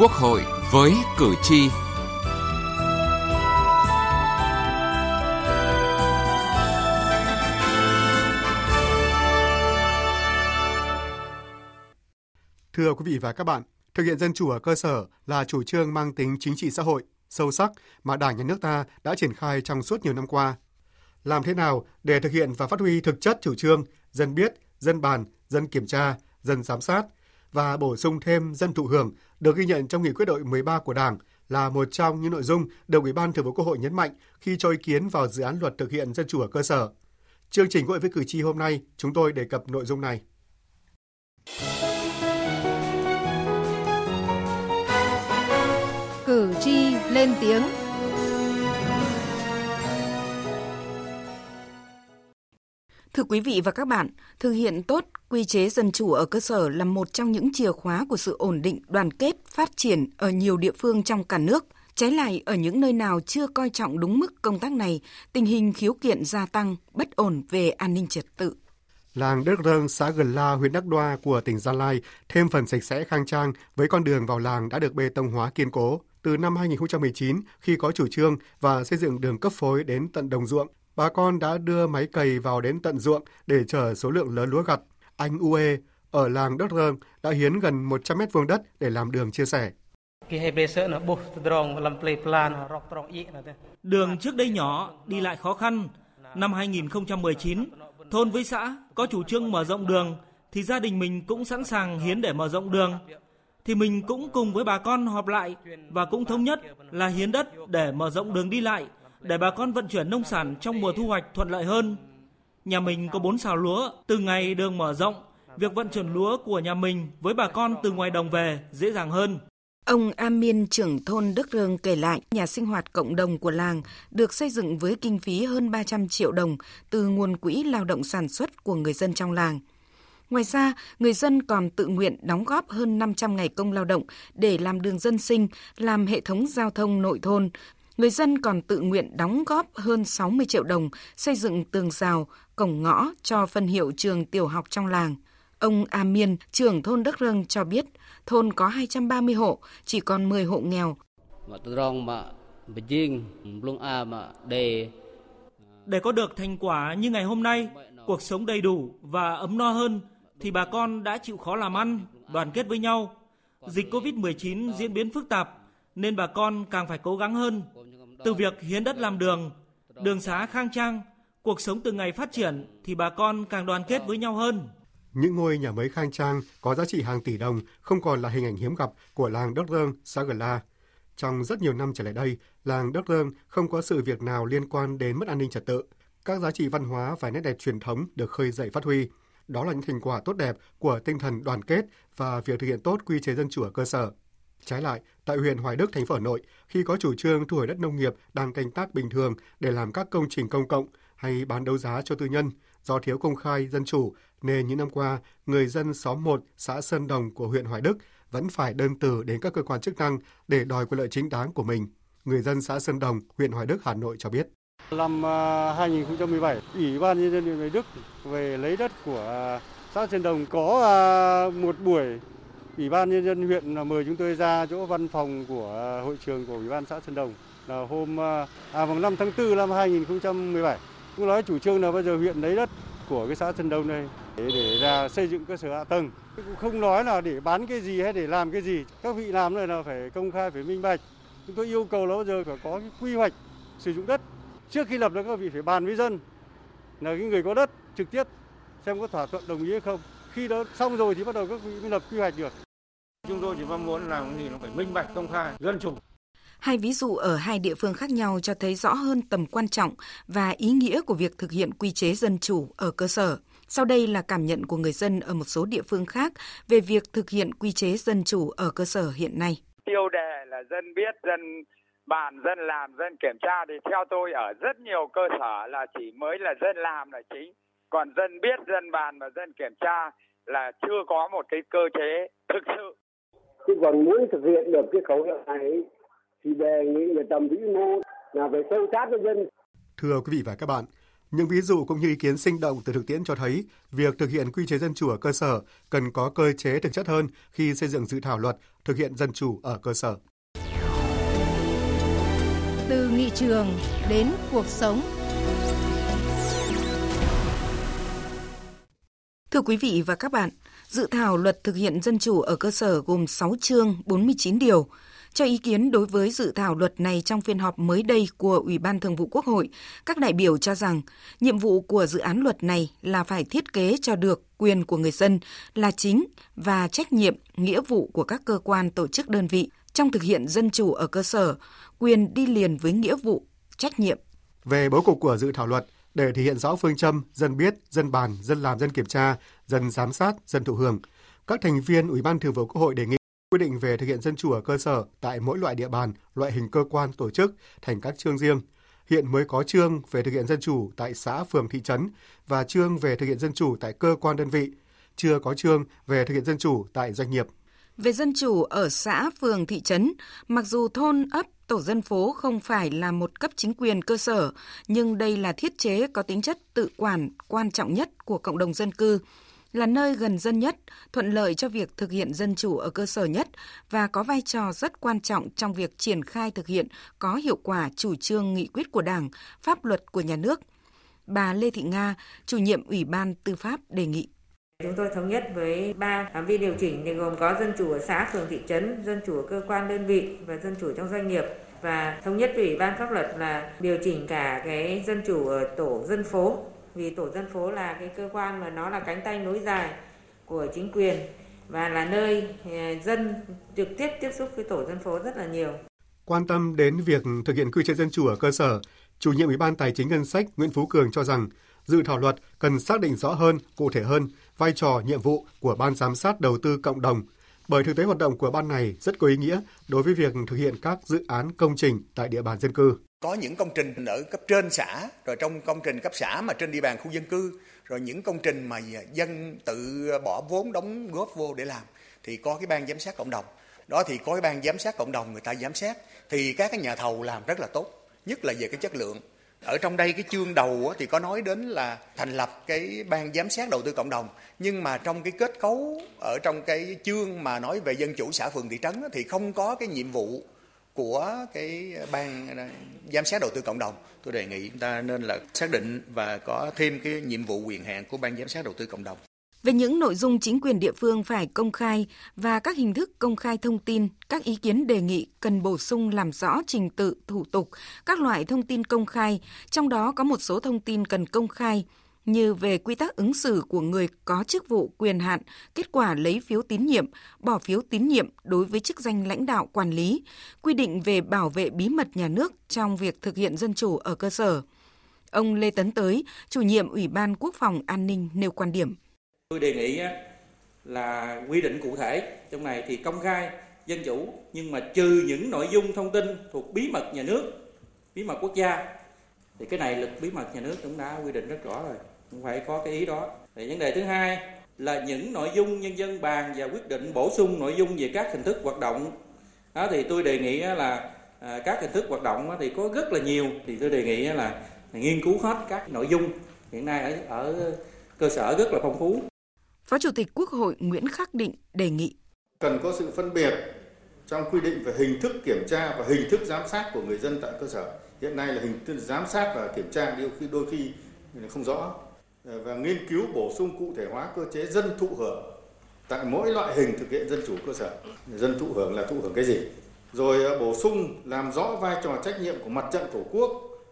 Quốc hội với cử tri. Thưa quý vị và các bạn, thực hiện dân chủ ở cơ sở là chủ trương mang tính chính trị xã hội, sâu sắc mà Đảng nhà nước ta đã triển khai trong suốt nhiều năm qua. Làm thế nào để thực hiện và phát huy thực chất chủ trương dân biết, dân bàn, dân kiểm tra, dân giám sát và bổ sung thêm dân thụ hưởng được ghi nhận trong nghị quyết đội 13 của Đảng là một trong những nội dung được Ủy ban Thường vụ Quốc hội nhấn mạnh khi cho ý kiến vào dự án luật thực hiện dân chủ ở cơ sở. Chương trình Quốc hội với cử tri hôm nay, chúng tôi đề cập nội dung này. Cử tri lên tiếng. Thưa quý vị và các bạn, thực hiện tốt quy chế dân chủ ở cơ sở là một trong những chìa khóa của sự ổn định, đoàn kết, phát triển ở nhiều địa phương trong cả nước. Trái lại, ở những nơi nào chưa coi trọng đúng mức công tác này, tình hình khiếu kiện gia tăng, bất ổn về an ninh trật tự. Làng Đức Râng, xã Gần La, huyện Đắc Đoa của tỉnh Gia Lai thêm phần sạch sẽ khang trang với con đường vào làng đã được bê tông hóa kiên cố. Từ năm 2019, khi có chủ trương và xây dựng đường cấp phối đến tận đồng ruộng, bà con đã đưa máy cày vào đến tận ruộng để chở số lượng lớn lúa gặt. Anh Ue ở làng Đất Rơng đã hiến gần 100 mét vuông đất để làm đường chia sẻ. Đường trước đây nhỏ, đi lại khó khăn. Năm 2019, thôn với xã có chủ trương mở rộng đường thì gia đình mình cũng sẵn sàng hiến để mở rộng đường. Thì mình cũng cùng với bà con họp lại và cũng thống nhất là hiến đất để mở rộng đường đi lại để bà con vận chuyển nông sản trong mùa thu hoạch thuận lợi hơn. Nhà mình có 4 xào lúa, từ ngày đường mở rộng, việc vận chuyển lúa của nhà mình với bà con từ ngoài đồng về dễ dàng hơn. Ông Amin trưởng thôn Đức Rương kể lại, nhà sinh hoạt cộng đồng của làng được xây dựng với kinh phí hơn 300 triệu đồng từ nguồn quỹ lao động sản xuất của người dân trong làng. Ngoài ra, người dân còn tự nguyện đóng góp hơn 500 ngày công lao động để làm đường dân sinh, làm hệ thống giao thông nội thôn. Người dân còn tự nguyện đóng góp hơn 60 triệu đồng xây dựng tường rào, cổng ngõ cho phân hiệu trường tiểu học trong làng. Ông Amin, trưởng thôn Đức Râng cho biết, thôn có 230 hộ, chỉ còn 10 hộ nghèo. Để có được thành quả như ngày hôm nay, cuộc sống đầy đủ và ấm no hơn, thì bà con đã chịu khó làm ăn, đoàn kết với nhau. Dịch COVID-19 diễn biến phức tạp, nên bà con càng phải cố gắng hơn. Từ việc hiến đất làm đường, đường xá khang trang, cuộc sống từng ngày phát triển thì bà con càng đoàn kết với nhau hơn. Những ngôi nhà mới khang trang có giá trị hàng tỷ đồng không còn là hình ảnh hiếm gặp của làng Đất Rơng, xã Gờ La. Trong rất nhiều năm trở lại đây, làng Đất Rơng không có sự việc nào liên quan đến mất an ninh trật tự. Các giá trị văn hóa và nét đẹp truyền thống được khơi dậy phát huy. Đó là những thành quả tốt đẹp của tinh thần đoàn kết và việc thực hiện tốt quy chế dân chủ ở cơ sở. Trái lại, tại huyện Hoài Đức, thành phố Hà Nội, khi có chủ trương thu hồi đất nông nghiệp đang canh tác bình thường để làm các công trình công cộng hay bán đấu giá cho tư nhân, do thiếu công khai dân chủ nên những năm qua, người dân xóm 1 xã Sơn Đồng của huyện Hoài Đức vẫn phải đơn từ đến các cơ quan chức năng để đòi quyền lợi chính đáng của mình. Người dân xã Sơn Đồng, huyện Hoài Đức, Hà Nội cho biết. Năm à, 2017, Ủy ban Nhân dân huyện Hoài Đức về lấy đất của à, xã Sơn Đồng có à, một buổi Ủy ban Nhân dân huyện à, mời chúng tôi ra chỗ văn phòng của à, hội trường của Ủy ban xã Sơn Đồng là hôm à, à vào 5 tháng 4 năm 2017. Cũng nói chủ trương là bây giờ huyện lấy đất của cái xã Sơn Đông này để, để ra xây dựng cơ sở hạ tầng. Cũng không nói là để bán cái gì hay để làm cái gì. Các vị làm này là phải công khai, phải minh bạch. Chúng tôi yêu cầu là bây giờ phải có cái quy hoạch sử dụng đất. Trước khi lập được các vị phải bàn với dân là cái người có đất trực tiếp xem có thỏa thuận đồng ý hay không. Khi đó xong rồi thì bắt đầu các vị mới lập quy hoạch được. Chúng tôi chỉ mong muốn làm gì nó phải minh bạch, công khai, dân chủ. Hai ví dụ ở hai địa phương khác nhau cho thấy rõ hơn tầm quan trọng và ý nghĩa của việc thực hiện quy chế dân chủ ở cơ sở. Sau đây là cảm nhận của người dân ở một số địa phương khác về việc thực hiện quy chế dân chủ ở cơ sở hiện nay. Tiêu đề là dân biết, dân bàn, dân làm, dân kiểm tra thì theo tôi ở rất nhiều cơ sở là chỉ mới là dân làm là chính. Còn dân biết, dân bàn và dân kiểm tra là chưa có một cái cơ chế thực sự. Chứ còn muốn thực hiện được cái khẩu hiệu này thì đề nghị người tầm vĩ mô là phải sâu sát với dân. Thưa quý vị và các bạn, Những ví dụ cũng như ý kiến sinh động từ thực tiễn cho thấy việc thực hiện quy chế dân chủ ở cơ sở cần có cơ chế thực chất hơn khi xây dựng dự thảo luật thực hiện dân chủ ở cơ sở. Từ nghị trường đến cuộc sống. Thưa quý vị và các bạn, dự thảo luật thực hiện dân chủ ở cơ sở gồm 6 chương 49 điều. Cho ý kiến đối với dự thảo luật này trong phiên họp mới đây của Ủy ban Thường vụ Quốc hội, các đại biểu cho rằng nhiệm vụ của dự án luật này là phải thiết kế cho được quyền của người dân là chính và trách nhiệm, nghĩa vụ của các cơ quan tổ chức đơn vị trong thực hiện dân chủ ở cơ sở, quyền đi liền với nghĩa vụ, trách nhiệm. Về bố cục của dự thảo luật, để thể hiện rõ phương châm dân biết, dân bàn, dân làm, dân kiểm tra, dân giám sát, dân thụ hưởng, các thành viên Ủy ban Thường vụ Quốc hội đề nghị quy định về thực hiện dân chủ ở cơ sở tại mỗi loại địa bàn, loại hình cơ quan tổ chức thành các chương riêng. Hiện mới có chương về thực hiện dân chủ tại xã, phường, thị trấn và chương về thực hiện dân chủ tại cơ quan đơn vị, chưa có chương về thực hiện dân chủ tại doanh nghiệp. Về dân chủ ở xã, phường, thị trấn, mặc dù thôn, ấp, tổ dân phố không phải là một cấp chính quyền cơ sở, nhưng đây là thiết chế có tính chất tự quản quan trọng nhất của cộng đồng dân cư, là nơi gần dân nhất, thuận lợi cho việc thực hiện dân chủ ở cơ sở nhất và có vai trò rất quan trọng trong việc triển khai thực hiện có hiệu quả chủ trương nghị quyết của Đảng, pháp luật của nhà nước. Bà Lê Thị Nga, chủ nhiệm Ủy ban Tư pháp đề nghị. Chúng tôi thống nhất với ba phạm vi điều chỉnh thì gồm có dân chủ ở xã, phường, thị trấn, dân chủ ở cơ quan đơn vị và dân chủ trong doanh nghiệp và thống nhất với Ủy ban pháp luật là điều chỉnh cả cái dân chủ ở tổ dân phố vì tổ dân phố là cái cơ quan mà nó là cánh tay nối dài của chính quyền và là nơi ờ, dân trực tiếp tiếp xúc với tổ dân phố rất là nhiều. Quan tâm đến việc thực hiện quy chế dân chủ ở cơ sở, chủ nhiệm Ủy ban Tài chính Ngân sách Nguyễn Phú Cường cho rằng dự thảo luật cần xác định rõ hơn, cụ thể hơn vai trò, nhiệm vụ của Ban giám sát đầu tư cộng đồng, bởi thực tế hoạt động của ban này rất có ý nghĩa đối với việc thực hiện các dự án công trình tại địa bàn dân cư. Có những công trình ở cấp trên xã, rồi trong công trình cấp xã mà trên địa bàn khu dân cư, rồi những công trình mà dân tự bỏ vốn đóng góp vô để làm thì có cái ban giám sát cộng đồng. Đó thì có cái ban giám sát cộng đồng người ta giám sát thì các cái nhà thầu làm rất là tốt, nhất là về cái chất lượng ở trong đây cái chương đầu thì có nói đến là thành lập cái ban giám sát đầu tư cộng đồng. Nhưng mà trong cái kết cấu, ở trong cái chương mà nói về dân chủ xã phường thị trấn thì không có cái nhiệm vụ của cái ban à, giám sát đầu tư cộng đồng. Tôi đề nghị chúng ta nên là xác định và có thêm cái nhiệm vụ quyền hạn của ban giám sát đầu tư cộng đồng về những nội dung chính quyền địa phương phải công khai và các hình thức công khai thông tin, các ý kiến đề nghị cần bổ sung làm rõ trình tự, thủ tục, các loại thông tin công khai, trong đó có một số thông tin cần công khai như về quy tắc ứng xử của người có chức vụ quyền hạn, kết quả lấy phiếu tín nhiệm, bỏ phiếu tín nhiệm đối với chức danh lãnh đạo quản lý, quy định về bảo vệ bí mật nhà nước trong việc thực hiện dân chủ ở cơ sở. Ông Lê Tấn Tới, chủ nhiệm Ủy ban Quốc phòng An ninh nêu quan điểm. Tôi đề nghị là quy định cụ thể trong này thì công khai dân chủ nhưng mà trừ những nội dung thông tin thuộc bí mật nhà nước, bí mật quốc gia thì cái này luật bí mật nhà nước cũng đã quy định rất rõ rồi, cũng phải có cái ý đó. Thì vấn đề thứ hai là những nội dung nhân dân bàn và quyết định bổ sung nội dung về các hình thức hoạt động. Đó thì tôi đề nghị là à, các hình thức hoạt động thì có rất là nhiều. Thì tôi đề nghị là nghiên cứu hết các nội dung hiện nay ở ở cơ sở rất là phong phú. Phó Chủ tịch Quốc hội Nguyễn Khắc Định đề nghị. Cần có sự phân biệt trong quy định về hình thức kiểm tra và hình thức giám sát của người dân tại cơ sở. Hiện nay là hình thức giám sát và kiểm tra đôi khi đôi khi không rõ và nghiên cứu bổ sung cụ thể hóa cơ chế dân thụ hưởng tại mỗi loại hình thực hiện dân chủ cơ sở. Dân thụ hưởng là thụ hưởng cái gì? Rồi à, bổ sung làm rõ vai trò trách nhiệm của mặt trận tổ quốc,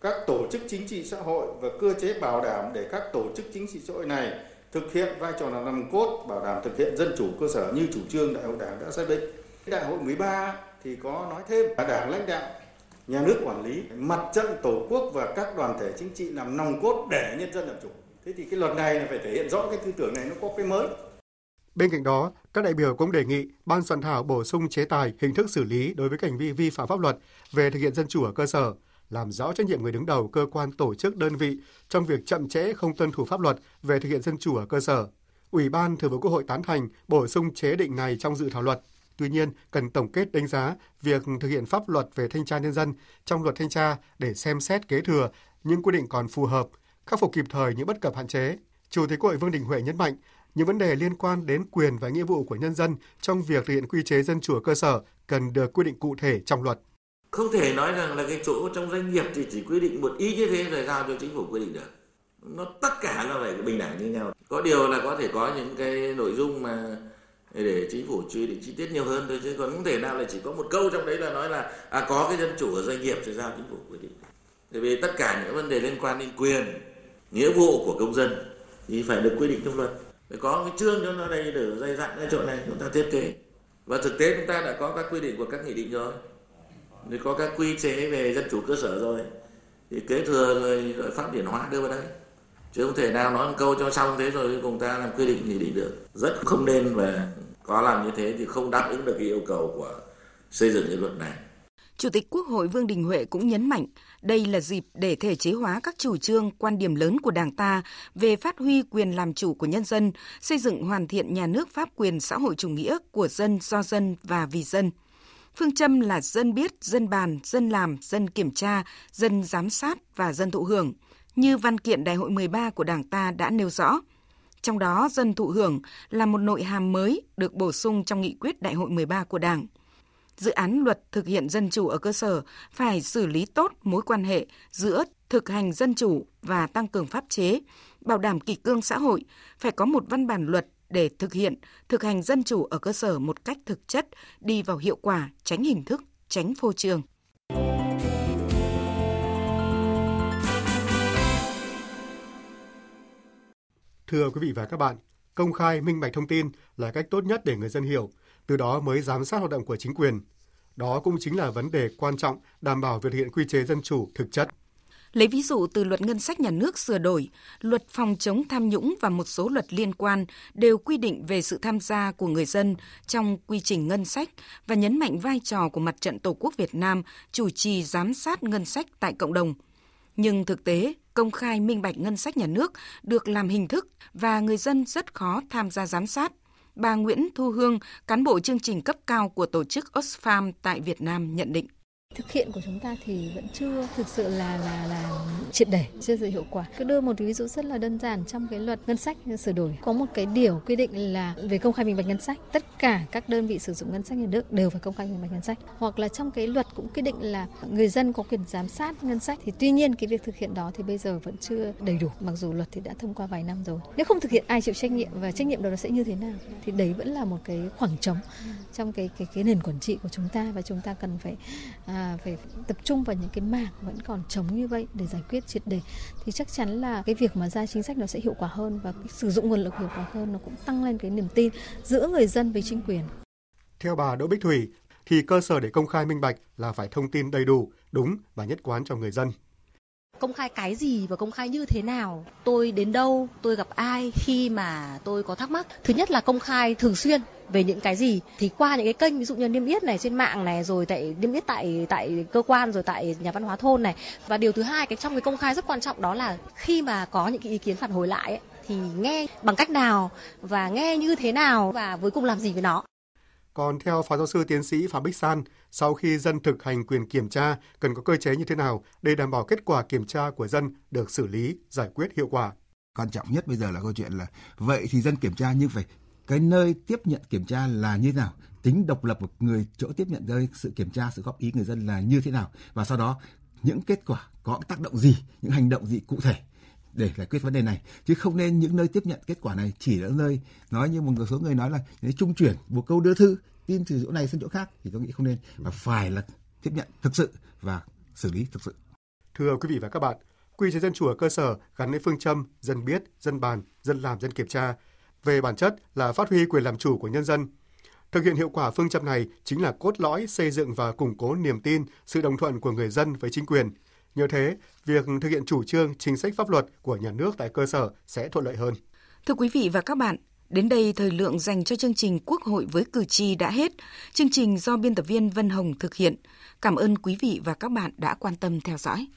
các tổ chức chính trị xã hội và cơ chế bảo đảm để các tổ chức chính trị xã hội này thực hiện vai trò là nòng cốt bảo đảm thực hiện dân chủ cơ sở như chủ trương đại hội đảng đã xác định. Đại hội 13 thì có nói thêm là đảng lãnh đạo, nhà nước quản lý, mặt trận tổ quốc và các đoàn thể chính trị làm nòng cốt để nhân dân làm chủ. Thế thì cái luật này là phải thể hiện rõ cái tư tưởng này nó có cái mới. Bên cạnh đó, các đại biểu cũng đề nghị ban soạn thảo bổ sung chế tài, hình thức xử lý đối với hành vi vi phạm pháp luật về thực hiện dân chủ ở cơ sở, làm rõ trách nhiệm người đứng đầu cơ quan tổ chức đơn vị trong việc chậm trễ không tuân thủ pháp luật về thực hiện dân chủ ở cơ sở. Ủy ban Thường vụ Quốc hội tán thành bổ sung chế định này trong dự thảo luật. Tuy nhiên, cần tổng kết đánh giá việc thực hiện pháp luật về thanh tra nhân dân trong luật thanh tra để xem xét kế thừa những quy định còn phù hợp, khắc phục kịp thời những bất cập hạn chế. Chủ tịch Quốc hội Vương Đình Huệ nhấn mạnh, những vấn đề liên quan đến quyền và nghĩa vụ của nhân dân trong việc thực hiện quy chế dân chủ ở cơ sở cần được quy định cụ thể trong luật. Không thể nói rằng là cái chỗ trong doanh nghiệp thì chỉ quy định một ý như thế rồi giao cho chính phủ quy định được. Nó tất cả nó phải bình đẳng như nhau. Có điều là có thể có những cái nội dung mà để chính phủ quy định chi tiết nhiều hơn thôi chứ còn không thể nào là chỉ có một câu trong đấy là nói là à có cái dân chủ ở doanh nghiệp thì giao chính phủ quy định. Bởi vì tất cả những vấn đề liên quan đến quyền, nghĩa vụ của công dân thì phải được quy định trong luật. Phải có cái chương cho nó đây để dây dặn ở chỗ này chúng ta thiết kế. Và thực tế chúng ta đã có các quy định của các nghị định rồi. Thì có các quy chế về dân chủ cơ sở rồi. Thì kế thừa rồi, rồi phát triển hóa đưa vào đây. Chứ không thể nào nói một câu cho xong thế rồi cùng ta làm quy định nghị định được. Rất không nên và có làm như thế thì không đáp ứng được cái yêu cầu của xây dựng cái luật này. Chủ tịch Quốc hội Vương Đình Huệ cũng nhấn mạnh đây là dịp để thể chế hóa các chủ trương, quan điểm lớn của Đảng ta về phát huy quyền làm chủ của nhân dân, xây dựng hoàn thiện nhà nước pháp quyền xã hội chủ nghĩa của dân, do dân và vì dân. Phương châm là dân biết, dân bàn, dân làm, dân kiểm tra, dân giám sát và dân thụ hưởng, như văn kiện Đại hội 13 của Đảng ta đã nêu rõ. Trong đó, dân thụ hưởng là một nội hàm mới được bổ sung trong nghị quyết Đại hội 13 của Đảng – dự án luật thực hiện dân chủ ở cơ sở phải xử lý tốt mối quan hệ giữa thực hành dân chủ và tăng cường pháp chế, bảo đảm kỷ cương xã hội, phải có một văn bản luật để thực hiện, thực hành dân chủ ở cơ sở một cách thực chất, đi vào hiệu quả, tránh hình thức, tránh phô trương. Thưa quý vị và các bạn, công khai minh bạch thông tin là cách tốt nhất để người dân hiểu, từ đó mới giám sát hoạt động của chính quyền. Đó cũng chính là vấn đề quan trọng đảm bảo việc thực hiện quy chế dân chủ thực chất. Lấy ví dụ từ luật ngân sách nhà nước sửa đổi, luật phòng chống tham nhũng và một số luật liên quan đều quy định về sự tham gia của người dân trong quy trình ngân sách và nhấn mạnh vai trò của Mặt trận Tổ quốc Việt Nam chủ trì giám sát ngân sách tại cộng đồng. Nhưng thực tế, công khai minh bạch ngân sách nhà nước được làm hình thức và người dân rất khó tham gia giám sát bà Nguyễn Thu Hương, cán bộ chương trình cấp cao của tổ chức Oxfam tại Việt Nam nhận định. Thực hiện của chúng ta thì vẫn chưa thực sự là là là triệt để, chưa sự hiệu quả. Cứ đưa một ví dụ rất là đơn giản trong cái luật ngân sách sửa đổi có một cái điều quy định là về công khai minh bạch ngân sách, tất cả các đơn vị sử dụng ngân sách nhà nước đều phải công khai minh bạch ngân sách. Hoặc là trong cái luật cũng quy định là người dân có quyền giám sát ngân sách thì tuy nhiên cái việc thực hiện đó thì bây giờ vẫn chưa đầy đủ mặc dù luật thì đã thông qua vài năm rồi. Nếu không thực hiện ai chịu trách nhiệm và trách nhiệm đó nó sẽ như thế nào thì đấy vẫn là một cái khoảng trống trong cái cái cái nền quản trị của chúng ta và chúng ta cần phải à, phải tập trung vào những cái mảng vẫn còn trống như vậy để giải quyết triệt đề thì chắc chắn là cái việc mà ra chính sách nó sẽ hiệu quả hơn và sử dụng nguồn lực hiệu quả hơn nó cũng tăng lên cái niềm tin giữa người dân với chính quyền. Theo bà Đỗ Bích Thủy, thì cơ sở để công khai minh bạch là phải thông tin đầy đủ, đúng và nhất quán cho người dân. Công khai cái gì và công khai như thế nào? Tôi đến đâu? Tôi gặp ai khi mà tôi có thắc mắc? Thứ nhất là công khai thường xuyên về những cái gì. Thì qua những cái kênh ví dụ như niêm yết này trên mạng này rồi tại niêm yết tại tại cơ quan rồi tại nhà văn hóa thôn này. Và điều thứ hai cái trong cái công khai rất quan trọng đó là khi mà có những cái ý kiến phản hồi lại ấy, thì nghe bằng cách nào và nghe như thế nào và cuối cùng làm gì với nó. Còn theo Phó Giáo sư Tiến sĩ Phạm Bích San, sau khi dân thực hành quyền kiểm tra, cần có cơ chế như thế nào để đảm bảo kết quả kiểm tra của dân được xử lý, giải quyết hiệu quả? Quan trọng nhất bây giờ là câu chuyện là vậy thì dân kiểm tra như vậy cái nơi tiếp nhận kiểm tra là như thế nào? Tính độc lập của người chỗ tiếp nhận nơi sự kiểm tra sự góp ý người dân là như thế nào? Và sau đó những kết quả có tác động gì những hành động gì cụ thể để giải quyết vấn đề này? Chứ không nên những nơi tiếp nhận kết quả này chỉ là nơi nói như một số người nói là nếu trung chuyển một câu đưa thư tin từ chỗ này sang chỗ khác thì tôi nghĩ không nên. Và phải là tiếp nhận thực sự và xử lý thực sự. Thưa quý vị và các bạn, quy chế dân chủ ở cơ sở gắn với phương châm dân biết, dân bàn, dân làm, dân kiểm tra về bản chất là phát huy quyền làm chủ của nhân dân. Thực hiện hiệu quả phương châm này chính là cốt lõi xây dựng và củng cố niềm tin, sự đồng thuận của người dân với chính quyền. Nhờ thế, việc thực hiện chủ trương, chính sách pháp luật của nhà nước tại cơ sở sẽ thuận lợi hơn. Thưa quý vị và các bạn, đến đây thời lượng dành cho chương trình Quốc hội với cử tri đã hết. Chương trình do biên tập viên Vân Hồng thực hiện. Cảm ơn quý vị và các bạn đã quan tâm theo dõi.